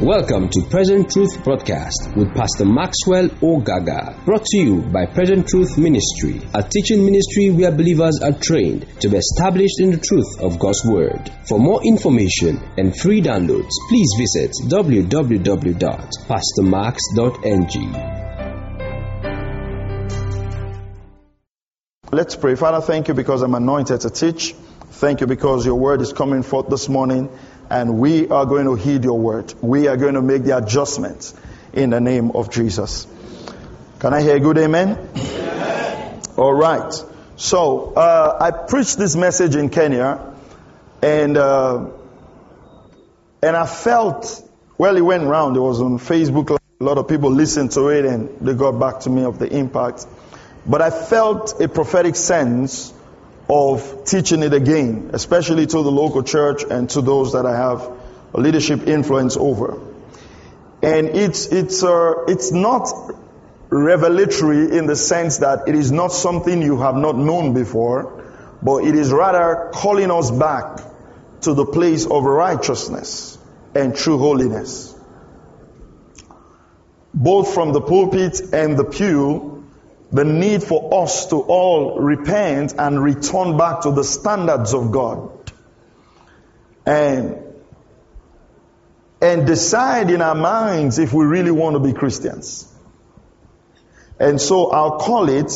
Welcome to Present Truth Broadcast with Pastor Maxwell Ogaga, brought to you by Present Truth Ministry, a teaching ministry where believers are trained to be established in the truth of God's Word. For more information and free downloads, please visit www.pastormax.ng. Let's pray. Father, thank you because I'm anointed to teach. Thank you because your word is coming forth this morning and we are going to heed your word. We are going to make the adjustments in the name of Jesus. Can I hear a good amen? amen. All right. So, uh, I preached this message in Kenya and, uh, and I felt, well, it went round. It was on Facebook. A lot of people listened to it and they got back to me of the impact. But I felt a prophetic sense of teaching it again, especially to the local church and to those that I have a leadership influence over. And it's, it's, uh, it's not revelatory in the sense that it is not something you have not known before, but it is rather calling us back to the place of righteousness and true holiness. Both from the pulpit and the pew, the need for us to all repent and return back to the standards of God. And, and decide in our minds if we really want to be Christians. And so I'll call it,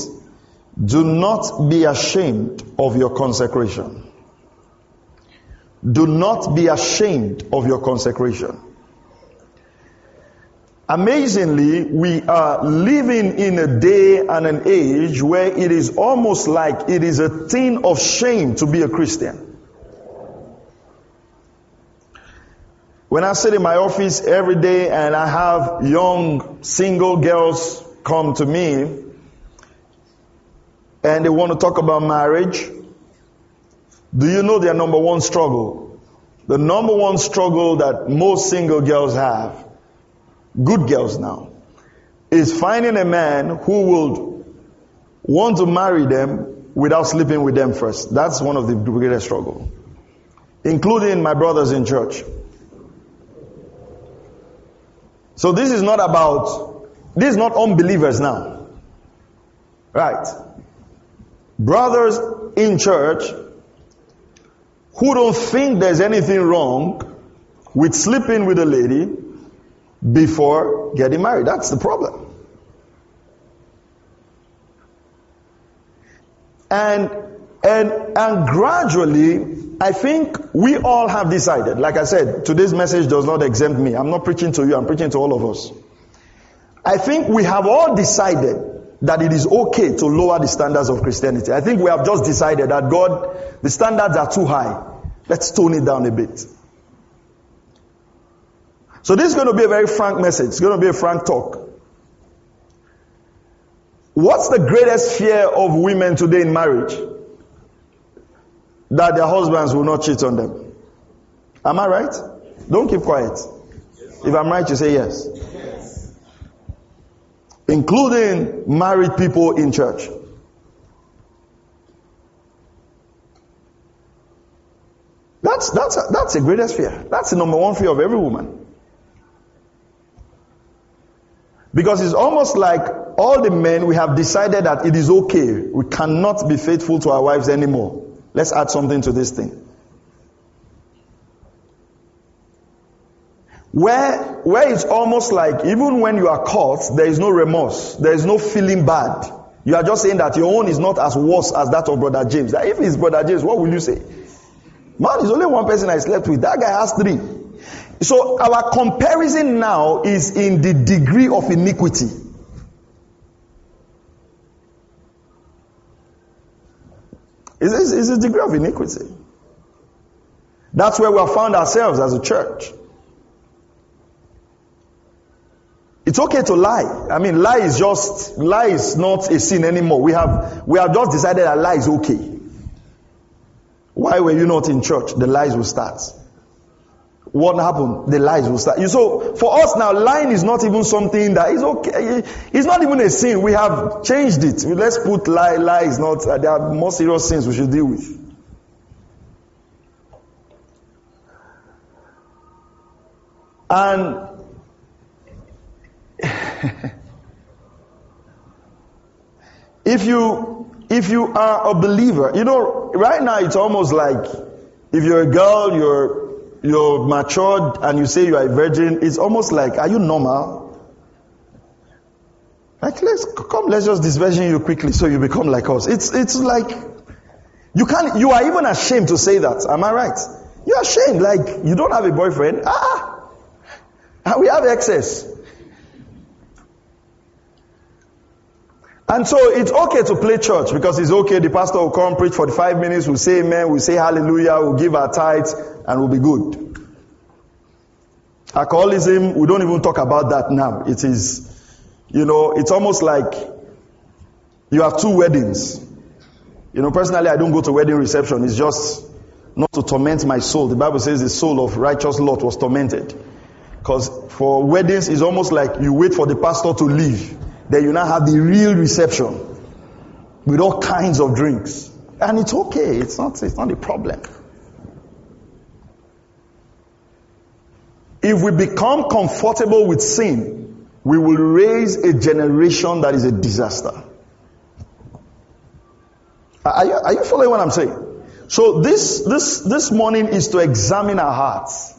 do not be ashamed of your consecration. Do not be ashamed of your consecration. Amazingly, we are living in a day and an age where it is almost like it is a thing of shame to be a Christian. When I sit in my office every day and I have young single girls come to me and they want to talk about marriage, do you know their number one struggle? The number one struggle that most single girls have good girls now, is finding a man who would want to marry them without sleeping with them first. That's one of the greatest struggle. Including my brothers in church. So this is not about, this is not unbelievers now. Right. Brothers in church who don't think there's anything wrong with sleeping with a lady before getting married. That's the problem. And, and, and gradually, I think we all have decided, like I said, today's message does not exempt me. I'm not preaching to you, I'm preaching to all of us. I think we have all decided that it is okay to lower the standards of Christianity. I think we have just decided that God, the standards are too high. Let's tone it down a bit. So this is going to be a very frank message. It's going to be a frank talk. What's the greatest fear of women today in marriage? That their husbands will not cheat on them. Am I right? Don't keep quiet. If I'm right, you say yes. yes. Including married people in church. That's, that's, that's the greatest fear. That's the number one fear of every woman. Because it's almost like all the men, we have decided that it is okay. We cannot be faithful to our wives anymore. Let's add something to this thing. Where, where it's almost like even when you are caught, there is no remorse. There is no feeling bad. You are just saying that your own is not as worse as that of brother James. If it's brother James, what will you say? Man, there's only one person I slept with. That guy has three. So our comparison now is in the degree of iniquity. It's, it's a degree of iniquity. That's where we have found ourselves as a church. It's okay to lie. I mean, lie is just, lie is not a sin anymore. We have, we have just decided that lie is okay. Why were you not in church? The lies will start what happened? The lies will start. You so for us now, lying is not even something that is okay. It's not even a sin. We have changed it. Let's put lie. Lie is not. Uh, there are more serious sins we should deal with. And if you if you are a believer, you know, right now it's almost like if you're a girl, you're you're matured and you say you are a virgin, it's almost like, are you normal? Like let's come, let's just disvirgin you quickly so you become like us. It's it's like you can't you are even ashamed to say that. Am I right? You're ashamed, like you don't have a boyfriend. Ah and we have excess. And so it's okay to play church because it's okay. The pastor will come preach for the five minutes. We'll say amen. We'll say hallelujah. We'll give our tithes and we'll be good. Alcoholism, we don't even talk about that now. It is, you know, it's almost like you have two weddings. You know, personally, I don't go to wedding reception. It's just not to torment my soul. The Bible says the soul of righteous Lot was tormented. Because for weddings, it's almost like you wait for the pastor to leave. Then you now have the real reception with all kinds of drinks. And it's okay. It's not, it's not a problem. If we become comfortable with sin, we will raise a generation that is a disaster. Are you, are you following what I'm saying? So this, this, this morning is to examine our hearts.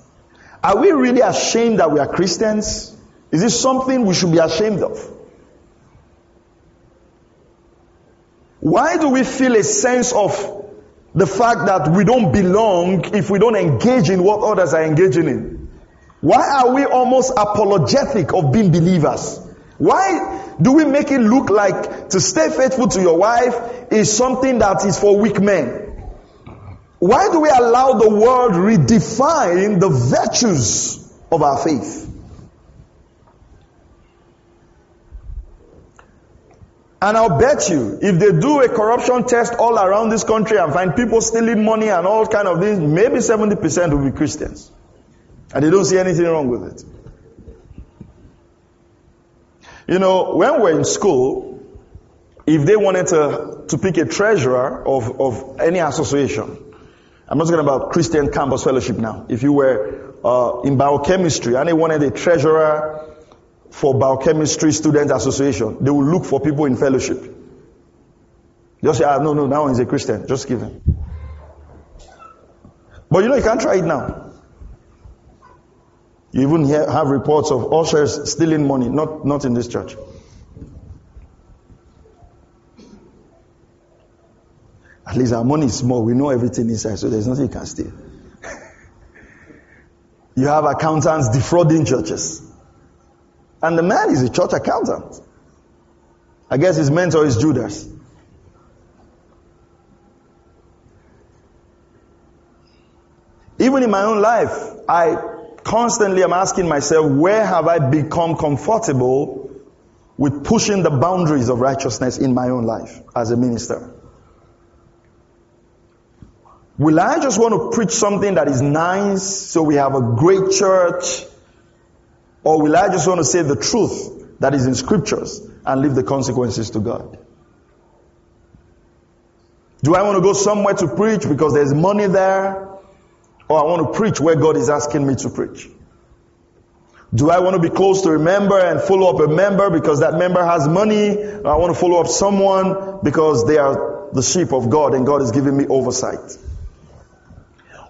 Are we really ashamed that we are Christians? Is this something we should be ashamed of? Why do we feel a sense of the fact that we don't belong if we don't engage in what others are engaging in? Why are we almost apologetic of being believers? Why do we make it look like to stay faithful to your wife is something that is for weak men? Why do we allow the world redefine the virtues of our faith? And I'll bet you, if they do a corruption test all around this country and find people stealing money and all kind of things, maybe 70% will be Christians. And they don't see anything wrong with it. You know, when we're in school, if they wanted to, to pick a treasurer of, of any association, I'm not talking about Christian campus fellowship now. If you were uh, in biochemistry and they wanted a treasurer for biochemistry student association. They will look for people in fellowship. Just say, ah, no, no, that one is a Christian. Just give him. But you know, you can't try it now. You even hear, have reports of ushers stealing money, not, not in this church. At least our money is small. We know everything inside, so there's nothing you can steal. you have accountants defrauding churches. And the man is a church accountant. I guess his mentor is Judas. Even in my own life, I constantly am asking myself, where have I become comfortable with pushing the boundaries of righteousness in my own life as a minister? Will I just want to preach something that is nice so we have a great church or will I just want to say the truth that is in scriptures and leave the consequences to God? Do I want to go somewhere to preach because there's money there? Or I want to preach where God is asking me to preach? Do I want to be close to a member and follow up a member because that member has money? Or I want to follow up someone because they are the sheep of God and God is giving me oversight.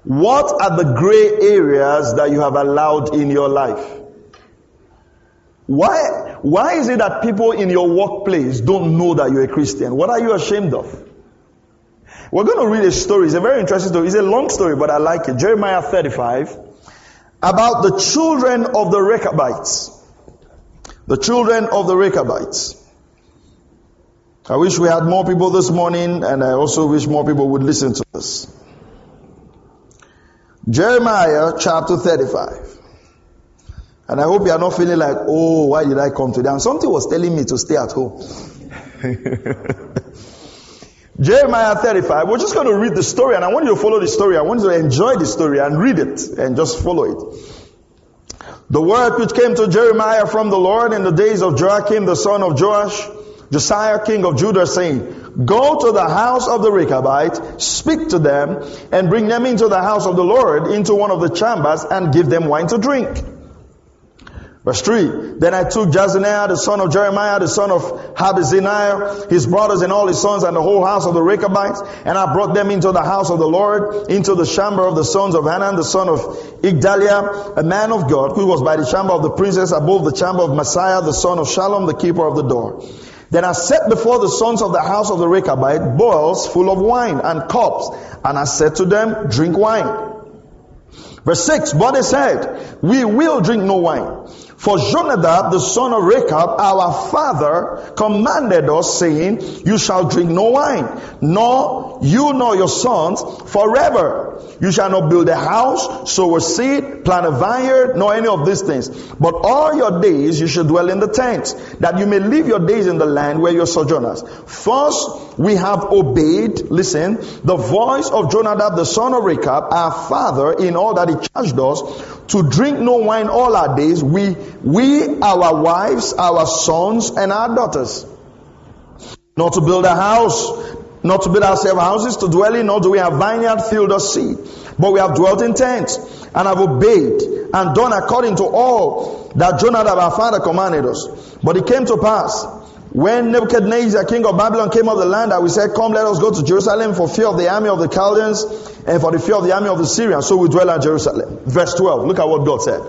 What are the gray areas that you have allowed in your life? Why, why is it that people in your workplace don't know that you're a Christian? What are you ashamed of? We're going to read a story. It's a very interesting story. It's a long story, but I like it. Jeremiah 35 about the children of the Rechabites. The children of the Rechabites. I wish we had more people this morning, and I also wish more people would listen to us. Jeremiah chapter 35. And I hope you are not feeling like, oh, why did I come today? And something was telling me to stay at home. Jeremiah 35. We're just going to read the story and I want you to follow the story. I want you to enjoy the story and read it and just follow it. The word which came to Jeremiah from the Lord in the days of Joachim, the son of Joash, Josiah, king of Judah, saying, Go to the house of the Rechabite, speak to them, and bring them into the house of the Lord, into one of the chambers, and give them wine to drink. Verse 3 Then I took Jaazaniah, the son of Jeremiah, the son of Habazziniah, his brothers and all his sons, and the whole house of the Rechabites, and I brought them into the house of the Lord, into the chamber of the sons of Hanan, the son of Igdaliah, a man of God, who was by the chamber of the princess above the chamber of Maaseiah, the son of Shallum, the keeper of the door. Then I set before the sons of the house of the Rechabite bowls full of wine and cups, and I said to them, Drink wine. Verse 6, but they said, We will drink no wine. For Jonadab, the son of Rechab, our father, commanded us, saying, You shall drink no wine, nor you nor your sons forever. You shall not build a house, sow a seed, plant a vineyard, nor any of these things. But all your days you should dwell in the tents, that you may live your days in the land where you're sojourners. First, we have obeyed, listen, the voice of Jonadab, the son of Rechab, our father, in all that he charged us, to drink no wine all our days, we, we, our wives, our sons, and our daughters. Not to build a house, not to build ourselves houses to dwell in, nor do we have vineyard, field, or seed. But we have dwelt in tents, and have obeyed, and done according to all that Jonadab our father commanded us. But it came to pass, when Nebuchadnezzar, king of Babylon, came of the land, that we said, Come, let us go to Jerusalem for fear of the army of the Chaldeans and for the fear of the army of the Syrians. So we dwell at Jerusalem. Verse 12. Look at what God said.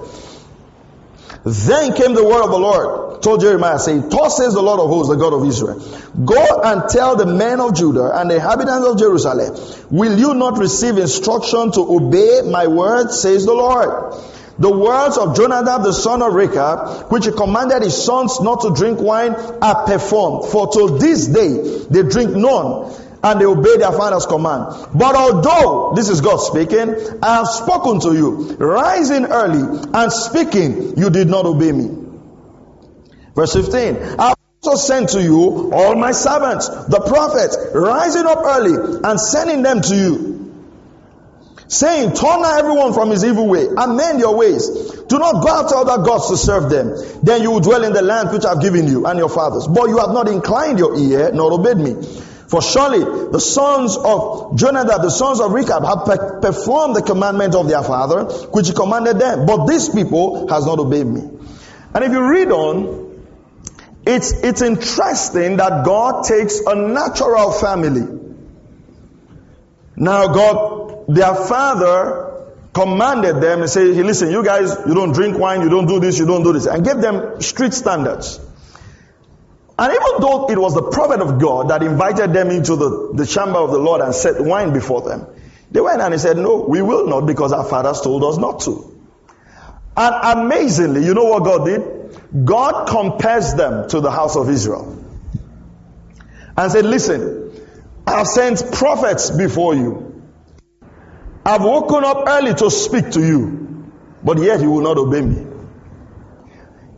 Then came the word of the Lord, told Jeremiah, saying, Thus says the Lord of hosts, the God of Israel, Go and tell the men of Judah and the inhabitants of Jerusalem, Will you not receive instruction to obey my word, says the Lord? The words of Jonadab the son of Rechab, which he commanded his sons not to drink wine, are performed. For till this day they drink none, and they obey their father's command. But although, this is God speaking, I have spoken to you, rising early and speaking, you did not obey me. Verse 15. I also sent to you all my servants, the prophets, rising up early and sending them to you saying, Turn now everyone from his evil way, amend your ways. Do not go after other gods to serve them. Then you will dwell in the land which I have given you and your fathers. But you have not inclined your ear, nor obeyed me. For surely the sons of Jonadab, the sons of Rechab, have pe- performed the commandment of their father, which he commanded them. But this people has not obeyed me. And if you read on, it's, it's interesting that God takes a natural family. Now God, their father commanded them and said, hey, listen, you guys, you don't drink wine, you don't do this, you don't do this, and gave them strict standards. And even though it was the prophet of God that invited them into the, the chamber of the Lord and set wine before them, they went and he said, No, we will not because our fathers told us not to. And amazingly, you know what God did? God compares them to the house of Israel and said, Listen, I've sent prophets before you. I've woken up early to speak to you, but yet you will not obey me.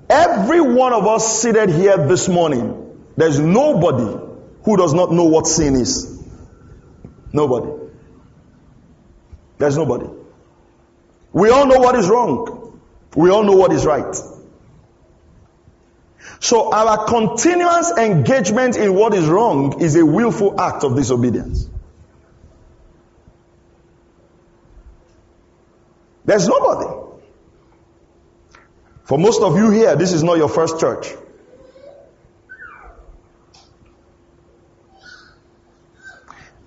Every one of us seated here this morning, there's nobody who does not know what sin is. Nobody. There's nobody. We all know what is wrong. We all know what is right. So our continuous engagement in what is wrong is a willful act of disobedience. There's nobody. For most of you here, this is not your first church.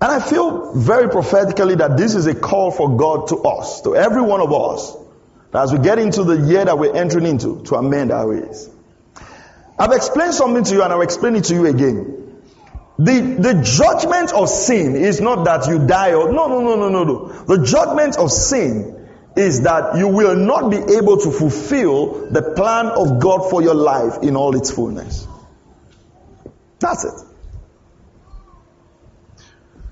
And I feel very prophetically that this is a call for God to us, to every one of us, as we get into the year that we're entering into, to amend our ways. I've explained something to you and I'll explain it to you again. The, the judgment of sin is not that you die or, no, no, no, no, no, no. The judgment of sin is that you will not be able to fulfill the plan of God for your life in all its fullness. That's it.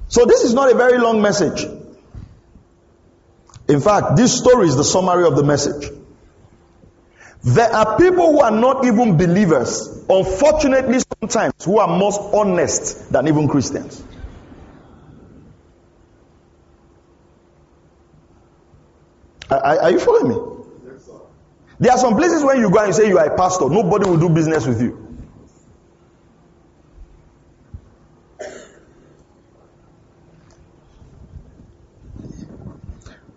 So this is not a very long message. In fact, this story is the summary of the message. There are people who are not even believers, unfortunately sometimes, who are more honest than even Christians. Are, are you following me? There are some places where you go and say you are a pastor, nobody will do business with you.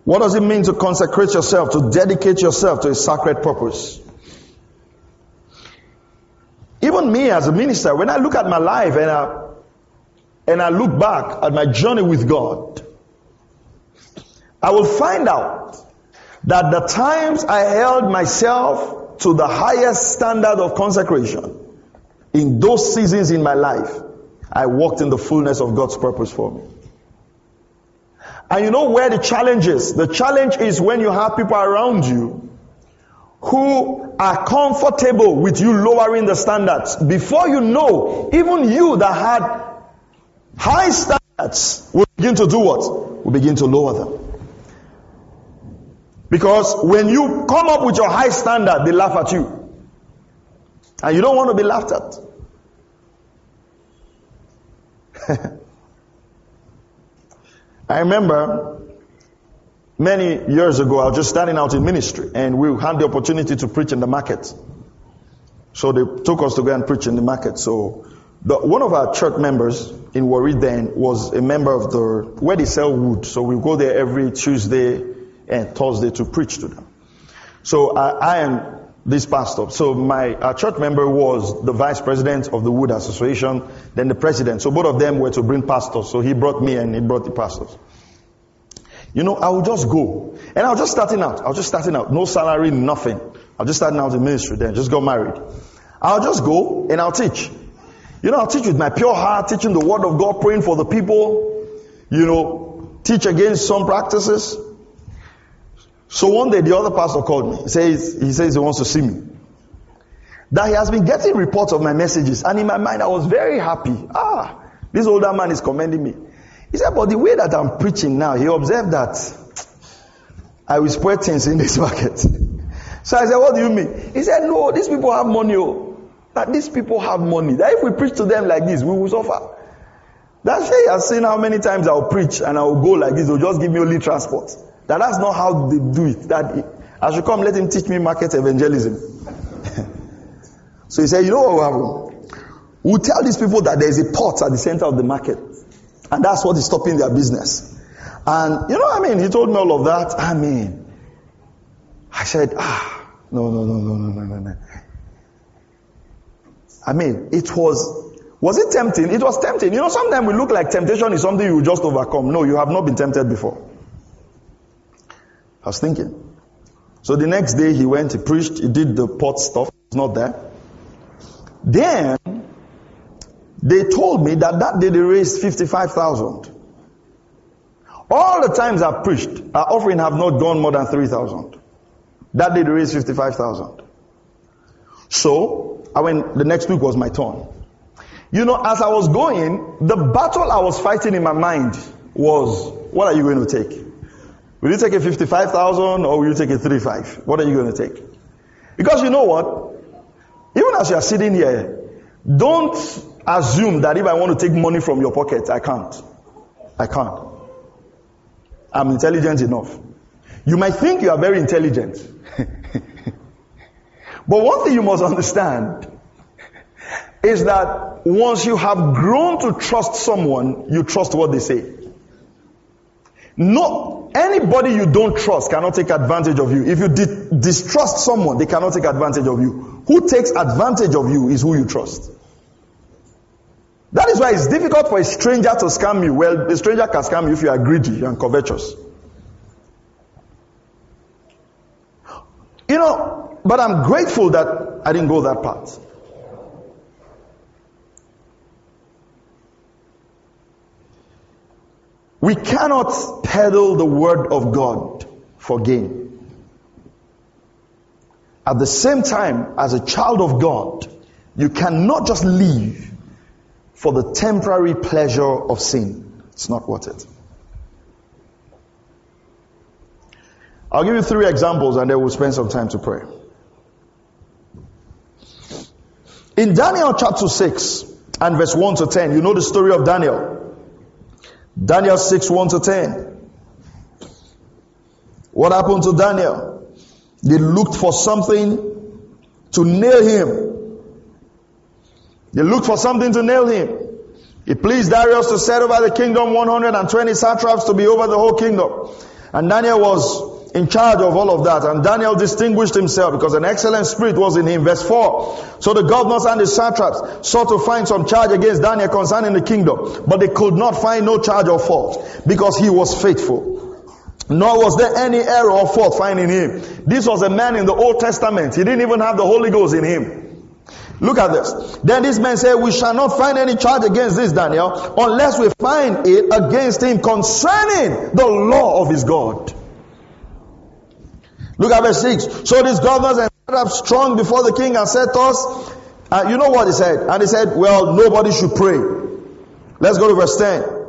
What does it mean to consecrate yourself, to dedicate yourself to a sacred purpose? Even me as a minister, when I look at my life and I, and I look back at my journey with God, I will find out that the times I held myself to the highest standard of consecration, in those seasons in my life, I walked in the fullness of God's purpose for me. And you know where the challenge is? The challenge is when you have people around you who are comfortable with you lowering the standards. Before you know, even you that had high standards will begin to do what? Will begin to lower them. Because when you come up with your high standard, they laugh at you. And you don't want to be laughed at. I remember many years ago, I was just starting out in ministry and we had the opportunity to preach in the market. So they took us to go and preach in the market. So the, one of our church members in Warri then was a member of the, where they sell wood. So we go there every Tuesday and Thursday to preach to them. So I, I am this pastor. So my church member was the vice president of the Wood Association, then the president. So both of them were to bring pastors. So he brought me and he brought the pastors. You know, I would just go. And I was just starting out. I was just starting out. No salary, nothing. I was just starting out in ministry then. Just got married. I'll just go and I'll teach. You know, I'll teach with my pure heart, teaching the word of God, praying for the people. You know, teach against some practices. So one day the other pastor called me. He says, he says he wants to see me. That he has been getting reports of my messages. And in my mind, I was very happy. Ah, this older man is commending me. He said, but the way that I'm preaching now, he observed that I will spread things in this market. So I said, what do you mean? He said, no, these people have money. Oh. That these people have money. That if we preach to them like this, we will suffer. That's why he has seen how many times I'll preach and I'll go like this. They'll just give me only transport. That that's not how they do it. That I should come let him teach me market evangelism. so he said, you know what will happen? We'll tell these people that there's a pot at the center of the market. And that's what is stopping their business. And you know what I mean? He told me all of that. I mean, I said, ah, no, no, no, no, no, no, no. I mean, it was, was it tempting? It was tempting. You know, sometimes we look like temptation is something you just overcome. No, you have not been tempted before. I was thinking. So the next day he went, he preached, he did the pot stuff. It's not there. Then they told me that that day they raised 55,000. All the times I've preached, our offering have not gone more than 3,000. That day they raised 55,000. So, I went, the next week was my turn. You know, as I was going, the battle I was fighting in my mind was, what are you going to take? Will you take a 55,000 or will you take a 35? What are you going to take? Because you know what? Even as you are sitting here, don't assume that if I want to take money from your pocket, I can't. I can't. I'm intelligent enough. You might think you are very intelligent. but one thing you must understand is that once you have grown to trust someone, you trust what they say. No, anybody you don't trust cannot take advantage of you. If you di- distrust someone, they cannot take advantage of you. Who takes advantage of you is who you trust. That is why it's difficult for a stranger to scam you. Well, a stranger can scam you if you are greedy and covetous. You know, but I'm grateful that I didn't go that path. We cannot peddle the word of God for gain. At the same time, as a child of God, you cannot just live for the temporary pleasure of sin. It's not worth it. I'll give you three examples and then we'll spend some time to pray. In Daniel chapter 6 and verse 1 to 10, you know the story of Daniel. Daniel 6 1 to 10. What happened to Daniel? They looked for something to nail him. They looked for something to nail him. It pleased Darius to set over the kingdom 120 satraps to be over the whole kingdom. And Daniel was in charge of all of that. And Daniel distinguished himself because an excellent spirit was in him. Verse 4. So the governors and the satraps sought to find some charge against Daniel concerning the kingdom, but they could not find no charge or fault because he was faithful. Nor was there any error or fault found in him. This was a man in the Old Testament. He didn't even have the Holy Ghost in him. Look at this. Then this man said, We shall not find any charge against this Daniel unless we find it against him concerning the law of his God. Look at verse 6. So these governors and up strong before the king and said to us, uh, you know what he said? And he said, Well, nobody should pray. Let's go to verse 10.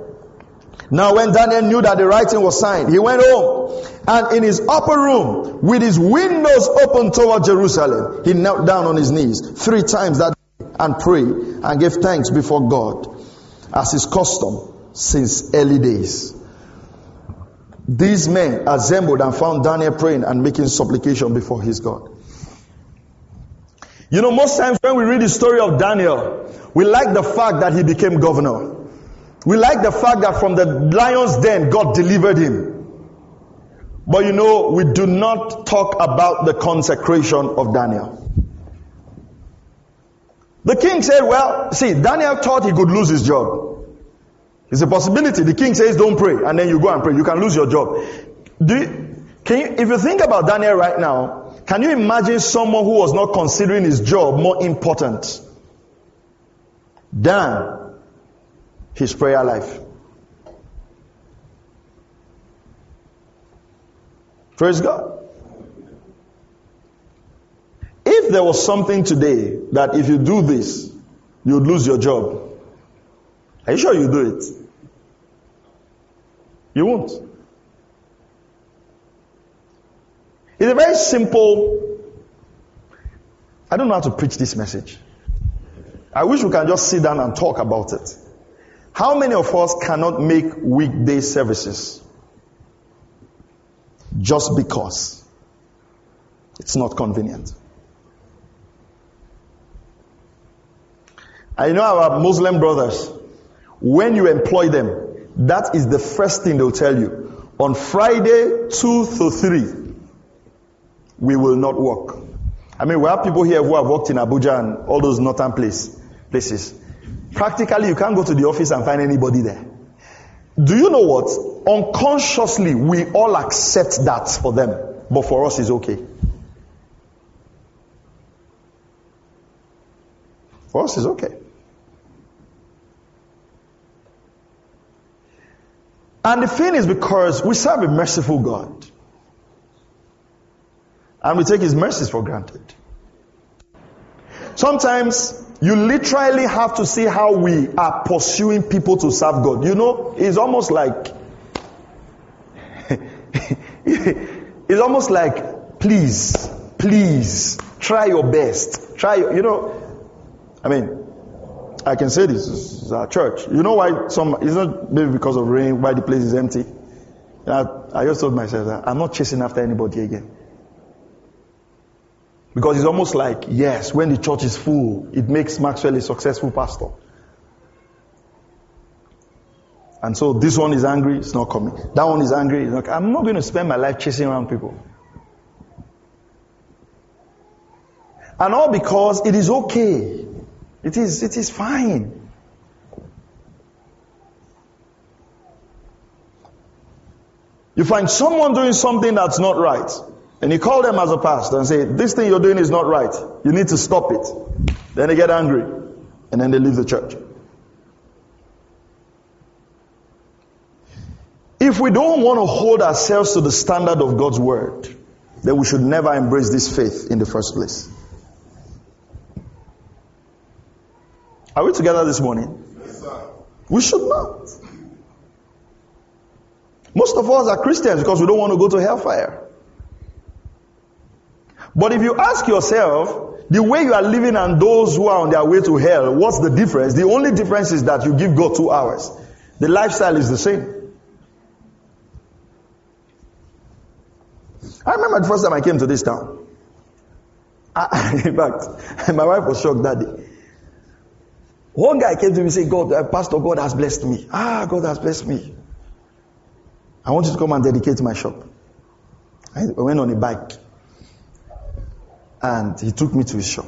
Now, when Daniel knew that the writing was signed, he went home and in his upper room, with his windows open toward Jerusalem, he knelt down on his knees three times that day and prayed and gave thanks before God as his custom since early days. These men assembled and found Daniel praying and making supplication before his God. You know, most times when we read the story of Daniel, we like the fact that he became governor. We like the fact that from the lion's den, God delivered him. But you know, we do not talk about the consecration of Daniel. The king said, well, see, Daniel thought he could lose his job. It's a possibility. The king says, don't pray, and then you go and pray. You can lose your job. Do you, can you, if you think about Daniel right now, can you imagine someone who was not considering his job more important than his prayer life? Praise God. If there was something today that if you do this, you would lose your job, are you sure you do it? You won't. It's a very simple. I don't know how to preach this message. I wish we can just sit down and talk about it. How many of us cannot make weekday services just because it's not convenient? I know our Muslim brothers, when you employ them, that is the first thing they'll tell you. On Friday, 2 to 3, we will not work. I mean, we have people here who have worked in Abuja and all those northern place, places. Practically, you can't go to the office and find anybody there. Do you know what? Unconsciously, we all accept that for them, but for us, it's okay. For us, it's okay. And the thing is because we serve a merciful God. And we take his mercies for granted. Sometimes you literally have to see how we are pursuing people to serve God. You know, it's almost like it's almost like please, please try your best. Try you know I mean I can say this, is our church. You know why some, it's not maybe because of rain, why the place is empty. I, I just told myself that I'm not chasing after anybody again. Because it's almost like, yes, when the church is full, it makes Maxwell a successful pastor. And so this one is angry, it's not coming. That one is angry, not I'm not going to spend my life chasing around people. And all because it is okay it is, it is fine. You find someone doing something that's not right, and you call them as a pastor and say, This thing you're doing is not right. You need to stop it. Then they get angry, and then they leave the church. If we don't want to hold ourselves to the standard of God's word, then we should never embrace this faith in the first place. Are we together this morning? Yes, we should not. Most of us are Christians because we don't want to go to hellfire. But if you ask yourself, the way you are living and those who are on their way to hell, what's the difference? The only difference is that you give God two hours. The lifestyle is the same. I remember the first time I came to this town. I, in fact, my wife was shocked that day. One guy came to me and said, God, uh, Pastor, God has blessed me. Ah, God has blessed me. I want you to come and dedicate my shop. I went on a bike. And he took me to his shop.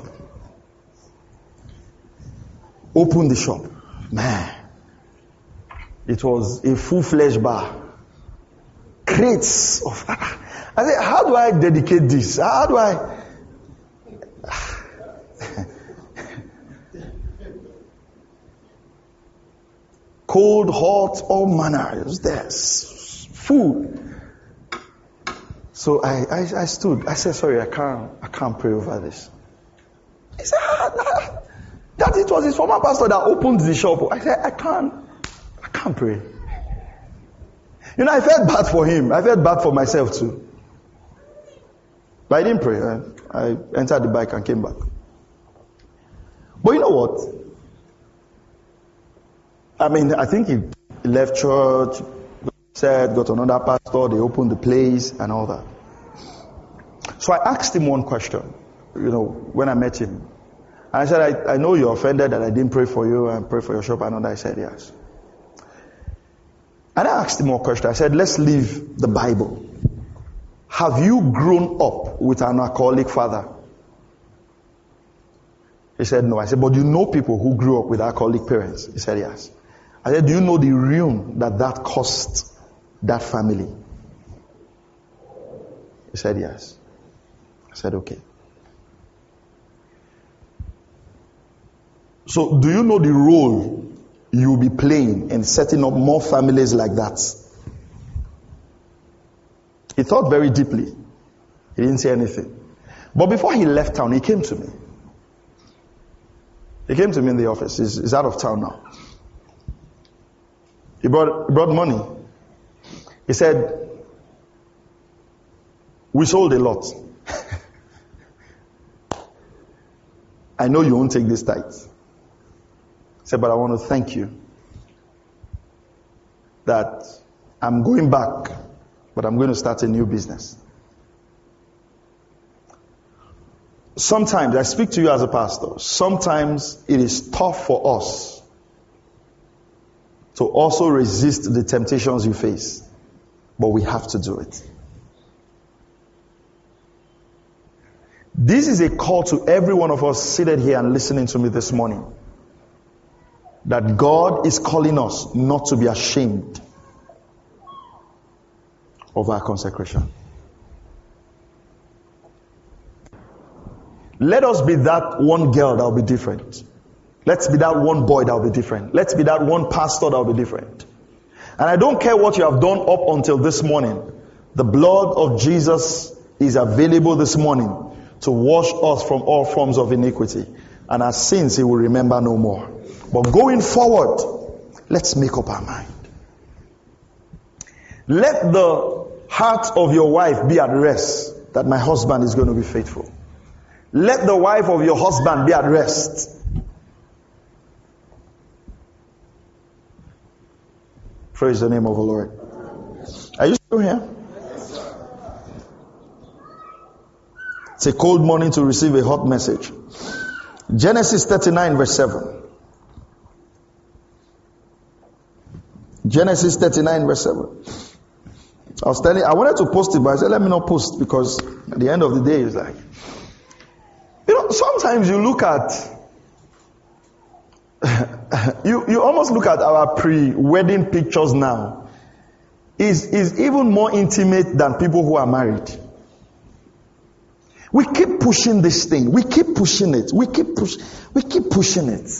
Opened the shop. Man. It was a full-fledged bar. Crates of... I said, how do I dedicate this? How do I... Cold, hot, all manner. It was there. Food. So I, I, I, stood. I said, sorry, I can't, I can't pray over this. He said, ah, that, it was his former pastor that opened the shop. I said, I can't, I can't pray. You know, I felt bad for him. I felt bad for myself too. But I didn't pray. I, I entered the bike and came back. But you know what? I mean, I think he left church, said, got another pastor, they opened the place and all that. So I asked him one question, you know, when I met him. And I said, I, I know you're offended that I didn't pray for you and pray for your shop. And I said, yes. And I asked him more question. I said, let's leave the Bible. Have you grown up with an alcoholic father? He said, no. I said, but you know people who grew up with alcoholic parents? He said, yes. I said, do you know the ruin that that cost that family? He said, yes. I said, okay. So, do you know the role you'll be playing in setting up more families like that? He thought very deeply. He didn't say anything. But before he left town, he came to me. He came to me in the office. He's, he's out of town now. He brought, brought money. He said, We sold a lot. I know you won't take this tithe. He said, But I want to thank you that I'm going back, but I'm going to start a new business. Sometimes, I speak to you as a pastor, sometimes it is tough for us to also resist the temptations you face. But we have to do it. This is a call to every one of us seated here and listening to me this morning. That God is calling us not to be ashamed of our consecration. Let us be that one girl that will be different. Let's be that one boy that will be different. Let's be that one pastor that will be different. And I don't care what you have done up until this morning. The blood of Jesus is available this morning to wash us from all forms of iniquity. And our sins he will remember no more. But going forward, let's make up our mind. Let the heart of your wife be at rest that my husband is going to be faithful. Let the wife of your husband be at rest Praise the name of the Lord. Are you still here? It's a cold morning to receive a hot message. Genesis 39, verse 7. Genesis 39, verse 7. I was telling, I wanted to post it, but I said, let me not post because at the end of the day, it's like, you know, sometimes you look at you, you almost look at our pre-wedding pictures now. Is is even more intimate than people who are married. We keep pushing this thing. We keep pushing it. We keep push, we keep pushing it.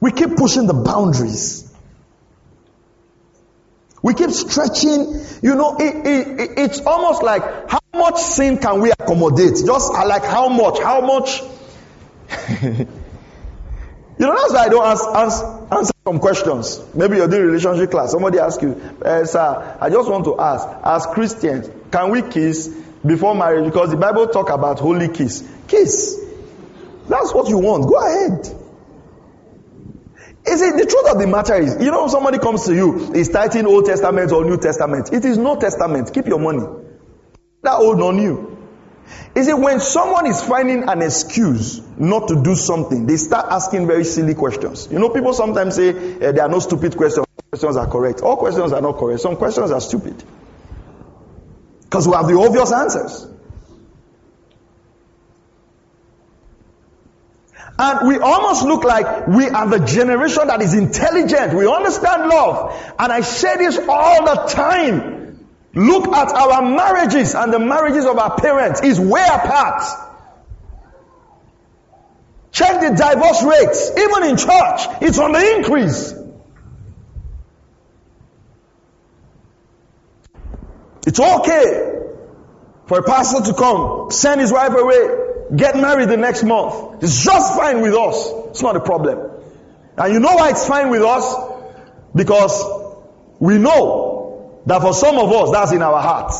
We keep pushing the boundaries. We keep stretching. You know, it, it, it's almost like how much sin can we accommodate? Just like how much? How much? You know, that's why I don't ask, answer, answer some questions. Maybe you're doing relationship class. Somebody asks you, eh, sir, I just want to ask, as Christians, can we kiss before marriage? Because the Bible talk about holy kiss. Kiss. That's what you want. Go ahead. Is it the truth of the matter is, you know, somebody comes to you, is citing Old Testament or New Testament. It is no testament. Keep your money. That old on you. Is it when someone is finding an excuse not to do something, they start asking very silly questions. You know, people sometimes say eh, there are no stupid questions. Questions are correct. All questions are not correct. Some questions are stupid. Because we have the obvious answers. And we almost look like we are the generation that is intelligent. We understand love. And I say this all the time. Look at our marriages and the marriages of our parents is way apart. Check the divorce rates. Even in church, it's on the increase. It's okay for a pastor to come, send his wife away, get married the next month. It's just fine with us. It's not a problem. And you know why it's fine with us? Because we know that for some of us, that's in our heart.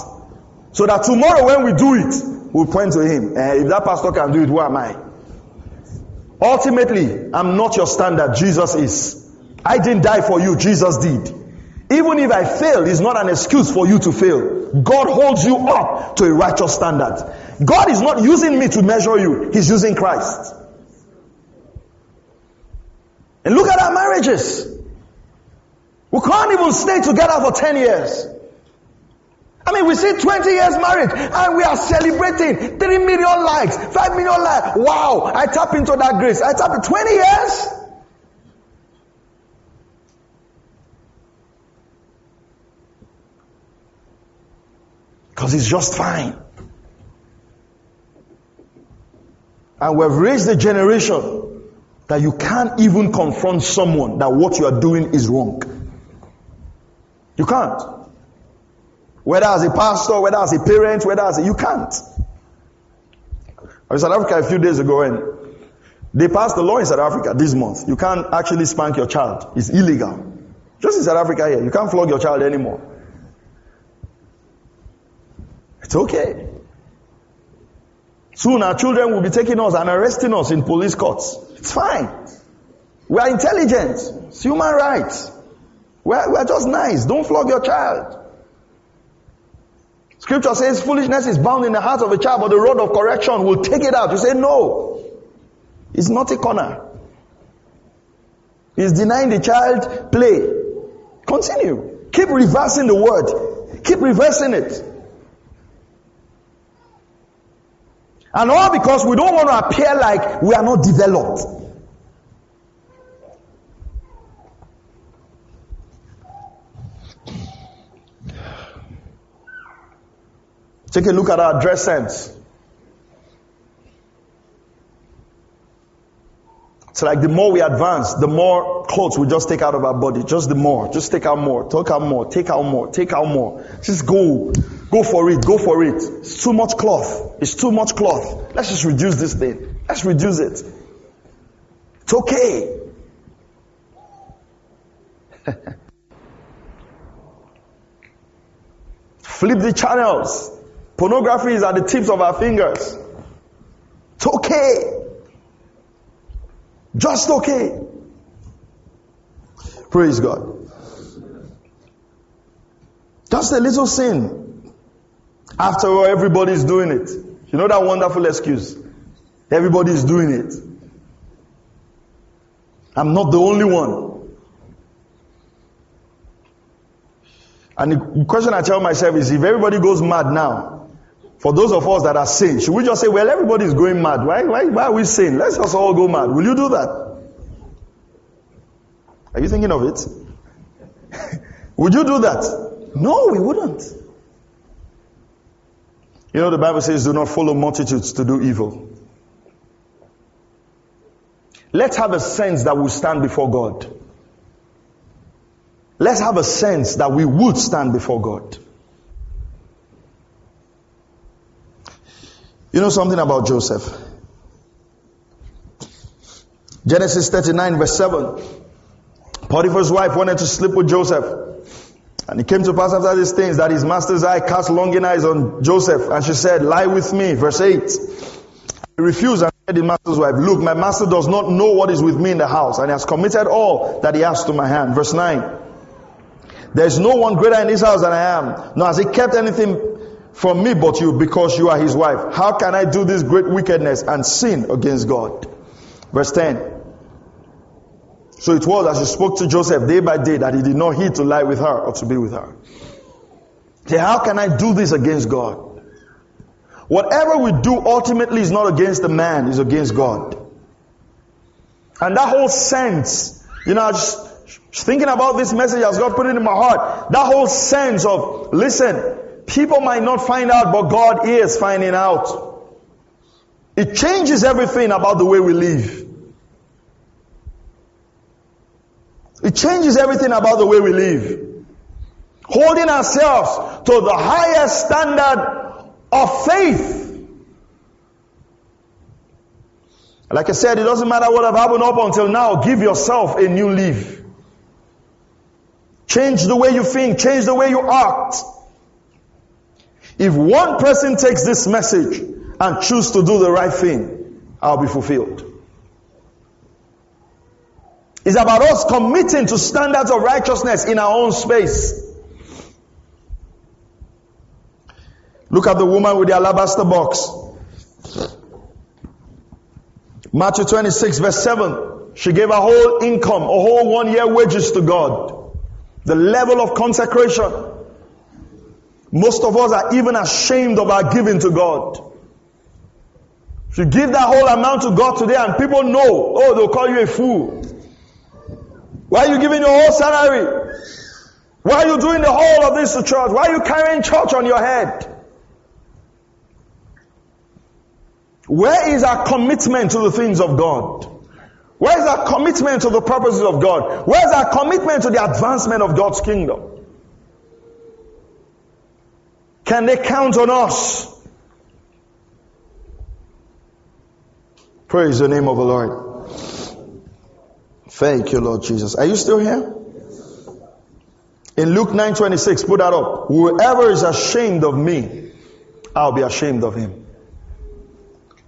So that tomorrow when we do it, we'll point to him. Eh, if that pastor can do it, who am I? Ultimately, I'm not your standard. Jesus is. I didn't die for you. Jesus did. Even if I fail, it's not an excuse for you to fail. God holds you up to a righteous standard. God is not using me to measure you. He's using Christ. And look at our marriages. We can't even stay together for 10 years. I mean, we see 20 years married and we are celebrating 3 million likes, 5 million likes. Wow, I tap into that grace. I tap in 20 years. Because it's just fine. And we've raised a generation that you can't even confront someone that what you are doing is wrong. You can't. Whether as a pastor, whether as a parent, whether as a, you can't. I was in South Africa a few days ago and they passed the law in South Africa this month. You can't actually spank your child. It's illegal. Just in South Africa here, you can't flog your child anymore. It's okay. Soon our children will be taking us and arresting us in police courts. It's fine. We are intelligent. It's human rights. We are, we are just nice. Don't flog your child. Scripture says foolishness is bound in the heart of a child, but the rod of correction will take it out. You say, no. It's not a corner. He's denying the child play. Continue. Keep reversing the word. Keep reversing it. And all because we don't want to appear like we are not developed. Take a look at our dress sense. It's like the more we advance, the more clothes we just take out of our body. Just the more. Just take out more. Take out more. Take out more. Take out more. Just go. Go for it. Go for it. It's too much cloth. It's too much cloth. Let's just reduce this thing. Let's reduce it. It's okay. Flip the channels. Pornography is at the tips of our fingers. It's okay. Just okay. Praise God. Just a little sin. After all, everybody's doing it. You know that wonderful excuse? Everybody's doing it. I'm not the only one. And the question I tell myself is if everybody goes mad now, for those of us that are sane, should we just say, well, everybody is going mad. Why, why, why are we sane? Let's just all go mad. Will you do that? Are you thinking of it? Would you do that? No, we wouldn't. You know, the Bible says, do not follow multitudes to do evil. Let's have a sense that we stand before God. Let's have a sense that we would stand before God. You know something about Joseph? Genesis 39 verse 7. Potiphar's wife wanted to sleep with Joseph. And it came to pass after these things that his master's eye cast longing eyes on Joseph. And she said, lie with me. Verse 8. He refused and said to his master's wife, look, my master does not know what is with me in the house and he has committed all that he has to my hand. Verse 9. There is no one greater in this house than I am. Nor has he kept anything from me but you because you are his wife. How can I do this great wickedness and sin against God? Verse 10. So it was as she spoke to Joseph day by day that he did not heed to lie with her or to be with her. Say, how can I do this against God? Whatever we do ultimately is not against the man, is against God. And that whole sense, you know, just thinking about this message as God put it in my heart, that whole sense of, listen, people might not find out, but God is finding out. It changes everything about the way we live. It changes everything about the way we live. Holding ourselves to the highest standard of faith. Like I said, it doesn't matter what have happened up until now. Give yourself a new leaf. Change the way you think. Change the way you act. If one person takes this message and choose to do the right thing, I'll be fulfilled. It's about us committing to standards of righteousness in our own space. Look at the woman with the alabaster box. Matthew 26 verse 7. She gave her whole income, a whole one year wages to God. The level of consecration. Most of us are even ashamed of our giving to God. If you give that whole amount to God today and people know, oh, they'll call you a fool. Why are you giving your whole salary? Why are you doing the whole of this to church? Why are you carrying church on your head? Where is our commitment to the things of God? Where is our commitment to the purposes of God? Where is our commitment to the advancement of God's kingdom? Can they count on us? Praise the name of the Lord. Thank you, Lord Jesus. Are you still here? In Luke 9:26, put that up. Whoever is ashamed of me, I'll be ashamed of him.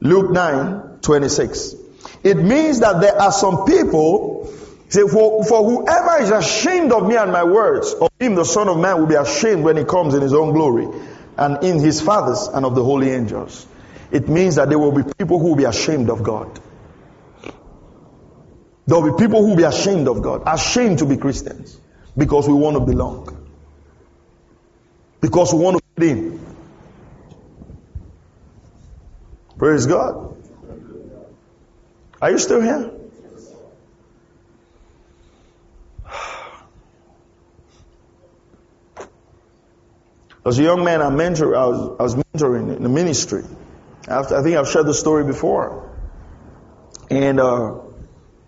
Luke 9, 26. It means that there are some people, say, for, for whoever is ashamed of me and my words, of him the Son of Man will be ashamed when he comes in his own glory and in his fathers and of the holy angels. It means that there will be people who will be ashamed of God. There will be people who will be ashamed of God, ashamed to be Christians because we want to belong. Because we want to fit in. Praise God. Are you still here? As a young man, I, mentor, I, was, I was mentoring in the ministry. I think I've shared the story before. And uh,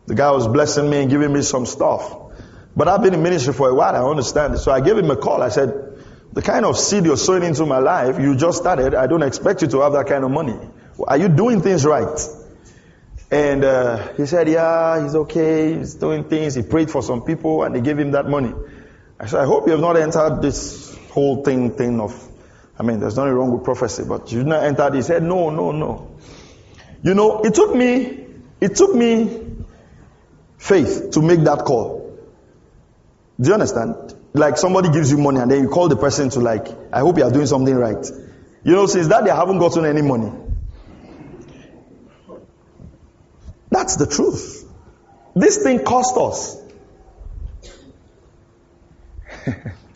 the guy was blessing me and giving me some stuff. But I've been in ministry for a while, I understand it. So I gave him a call. I said, the kind of seed you're sowing into my life, you just started. I don't expect you to have that kind of money. Are you doing things right? And uh, he said, yeah, he's okay. He's doing things. He prayed for some people and they gave him that money. I said, I hope you have not entered this whole thing, thing of, I mean, there's nothing wrong with prophecy, but you did not enter. He said, no, no, no. You know, it took me, it took me faith to make that call. Do you understand? Like somebody gives you money and then you call the person to like, I hope you are doing something right. You know, since that they haven't gotten any money. That's the truth. This thing cost us.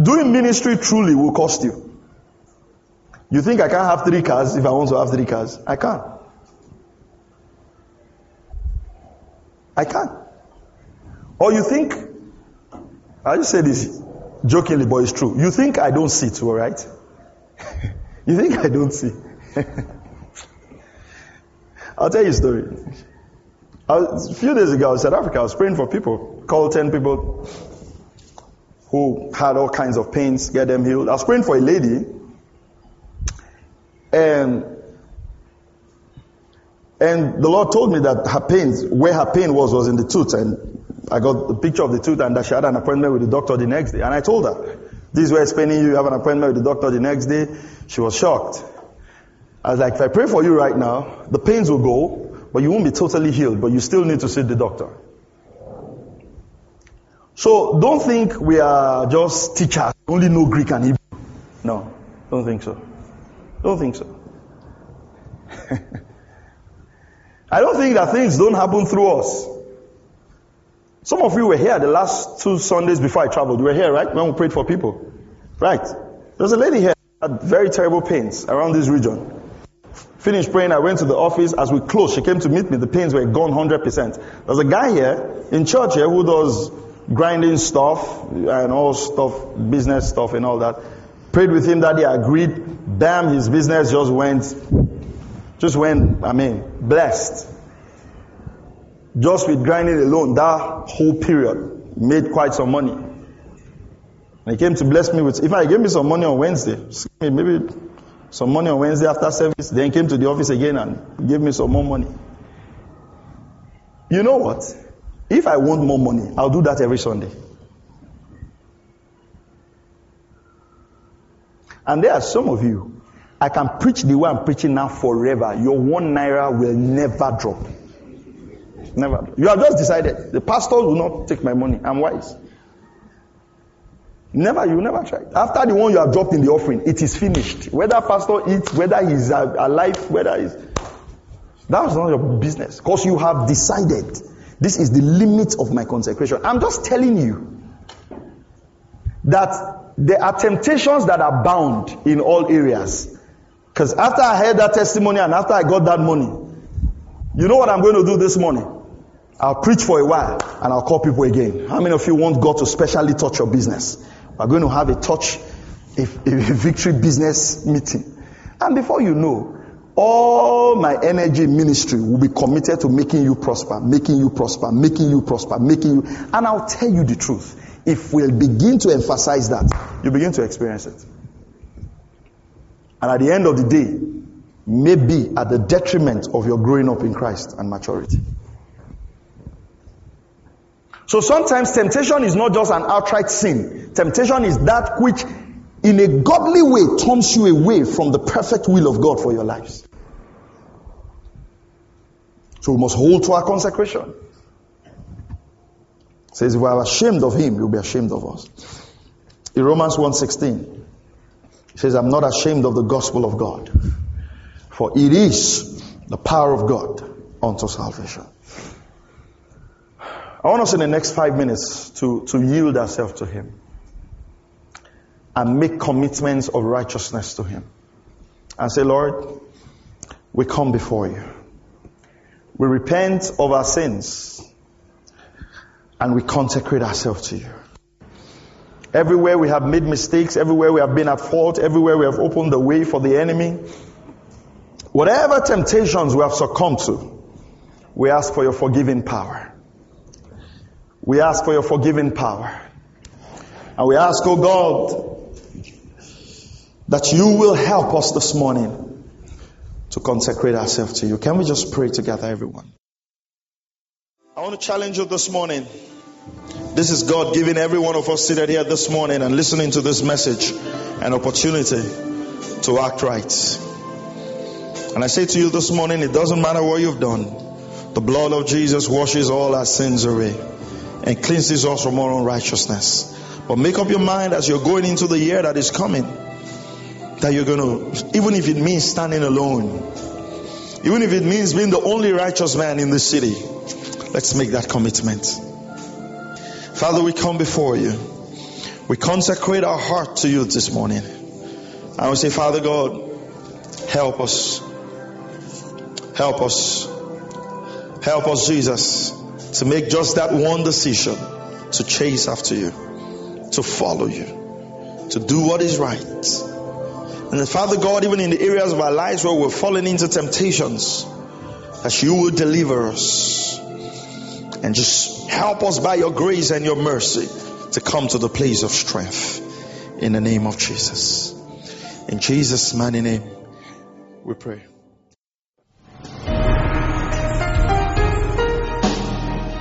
Doing ministry truly will cost you. You think I can't have three cars if I want to have three cars? I can't. I can't. Or you think, I just say this jokingly, but it's true. You think I don't see too, alright? you think I don't see? I'll tell you a story. Was, a few days ago, I was in South Africa. I was praying for people. Called 10 people who had all kinds of pains, get them healed. I was praying for a lady. And and the Lord told me that her pains, where her pain was, was in the tooth. And I got the picture of the tooth and that she had an appointment with the doctor the next day. And I told her, this is where it's paining you. You have an appointment with the doctor the next day. She was shocked. I was like, if I pray for you right now, the pains will go, but you won't be totally healed, but you still need to see the doctor. So don't think we are just teachers, only know Greek and Hebrew. No, don't think so. Don't think so. I don't think that things don't happen through us. Some of you were here the last two Sundays before I traveled. You were here, right? When we prayed for people. Right. There's a lady here had very terrible pains around this region. Finished praying, I went to the office. As we closed, she came to meet me. The pains were gone 100%. There's a guy here in church here who does grinding stuff and all stuff, business stuff and all that. Prayed with him that he agreed. Bam, his business just went, just went, I mean, blessed. Just with grinding alone, that whole period made quite some money. And he came to bless me with, if I gave me some money on Wednesday, maybe some money on Wednesday after service, then came to the office again and gave me some more money. You know what? If I want more money, I'll do that every Sunday. And there are some of you, I can preach the way I'm preaching now forever. Your one naira will never drop. Never. You have just decided. The pastor will not take my money. I'm wise. Never, you never try. After the one you have dropped in the offering, it is finished. Whether pastor eats, whether he's alive, whether he's. That's not your business. Because you have decided this is the limit of my consecration. I'm just telling you that there are temptations that are bound in all areas. Because after I heard that testimony and after I got that money, you know what I'm going to do this morning? I'll preach for a while and I'll call people again. How many of you want God to specially touch your business? We're going to have a touch, a, a victory business meeting. And before you know, all my energy ministry will be committed to making you prosper, making you prosper, making you prosper, making you. And I'll tell you the truth. If we'll begin to emphasize that, you begin to experience it. And at the end of the day, maybe at the detriment of your growing up in Christ and maturity. So sometimes temptation is not just an outright sin. Temptation is that which in a godly way turns you away from the perfect will of God for your lives. So we must hold to our consecration. It says if we are ashamed of him, you'll be ashamed of us. In Romans 1.16, it says, I'm not ashamed of the gospel of God. For it is the power of God unto salvation. I want us in the next five minutes to, to yield ourselves to Him and make commitments of righteousness to Him. And say, Lord, we come before you. We repent of our sins and we consecrate ourselves to you. Everywhere we have made mistakes, everywhere we have been at fault, everywhere we have opened the way for the enemy, whatever temptations we have succumbed to, we ask for your forgiving power. We ask for your forgiving power. And we ask, oh God, that you will help us this morning to consecrate ourselves to you. Can we just pray together, everyone? I want to challenge you this morning. This is God giving every one of us seated here this morning and listening to this message an opportunity to act right. And I say to you this morning, it doesn't matter what you've done. The blood of Jesus washes all our sins away and cleanses us from all unrighteousness. But make up your mind as you're going into the year that is coming that you're going to, even if it means standing alone, even if it means being the only righteous man in the city, let's make that commitment. Father, we come before you. We consecrate our heart to you this morning. I will say, Father God, help us. Help us. Help us, Jesus to make just that one decision to chase after you, to follow you, to do what is right. And Father God, even in the areas of our lives where we're falling into temptations, that you will deliver us and just help us by your grace and your mercy to come to the place of strength in the name of Jesus. In Jesus' mighty name, we pray.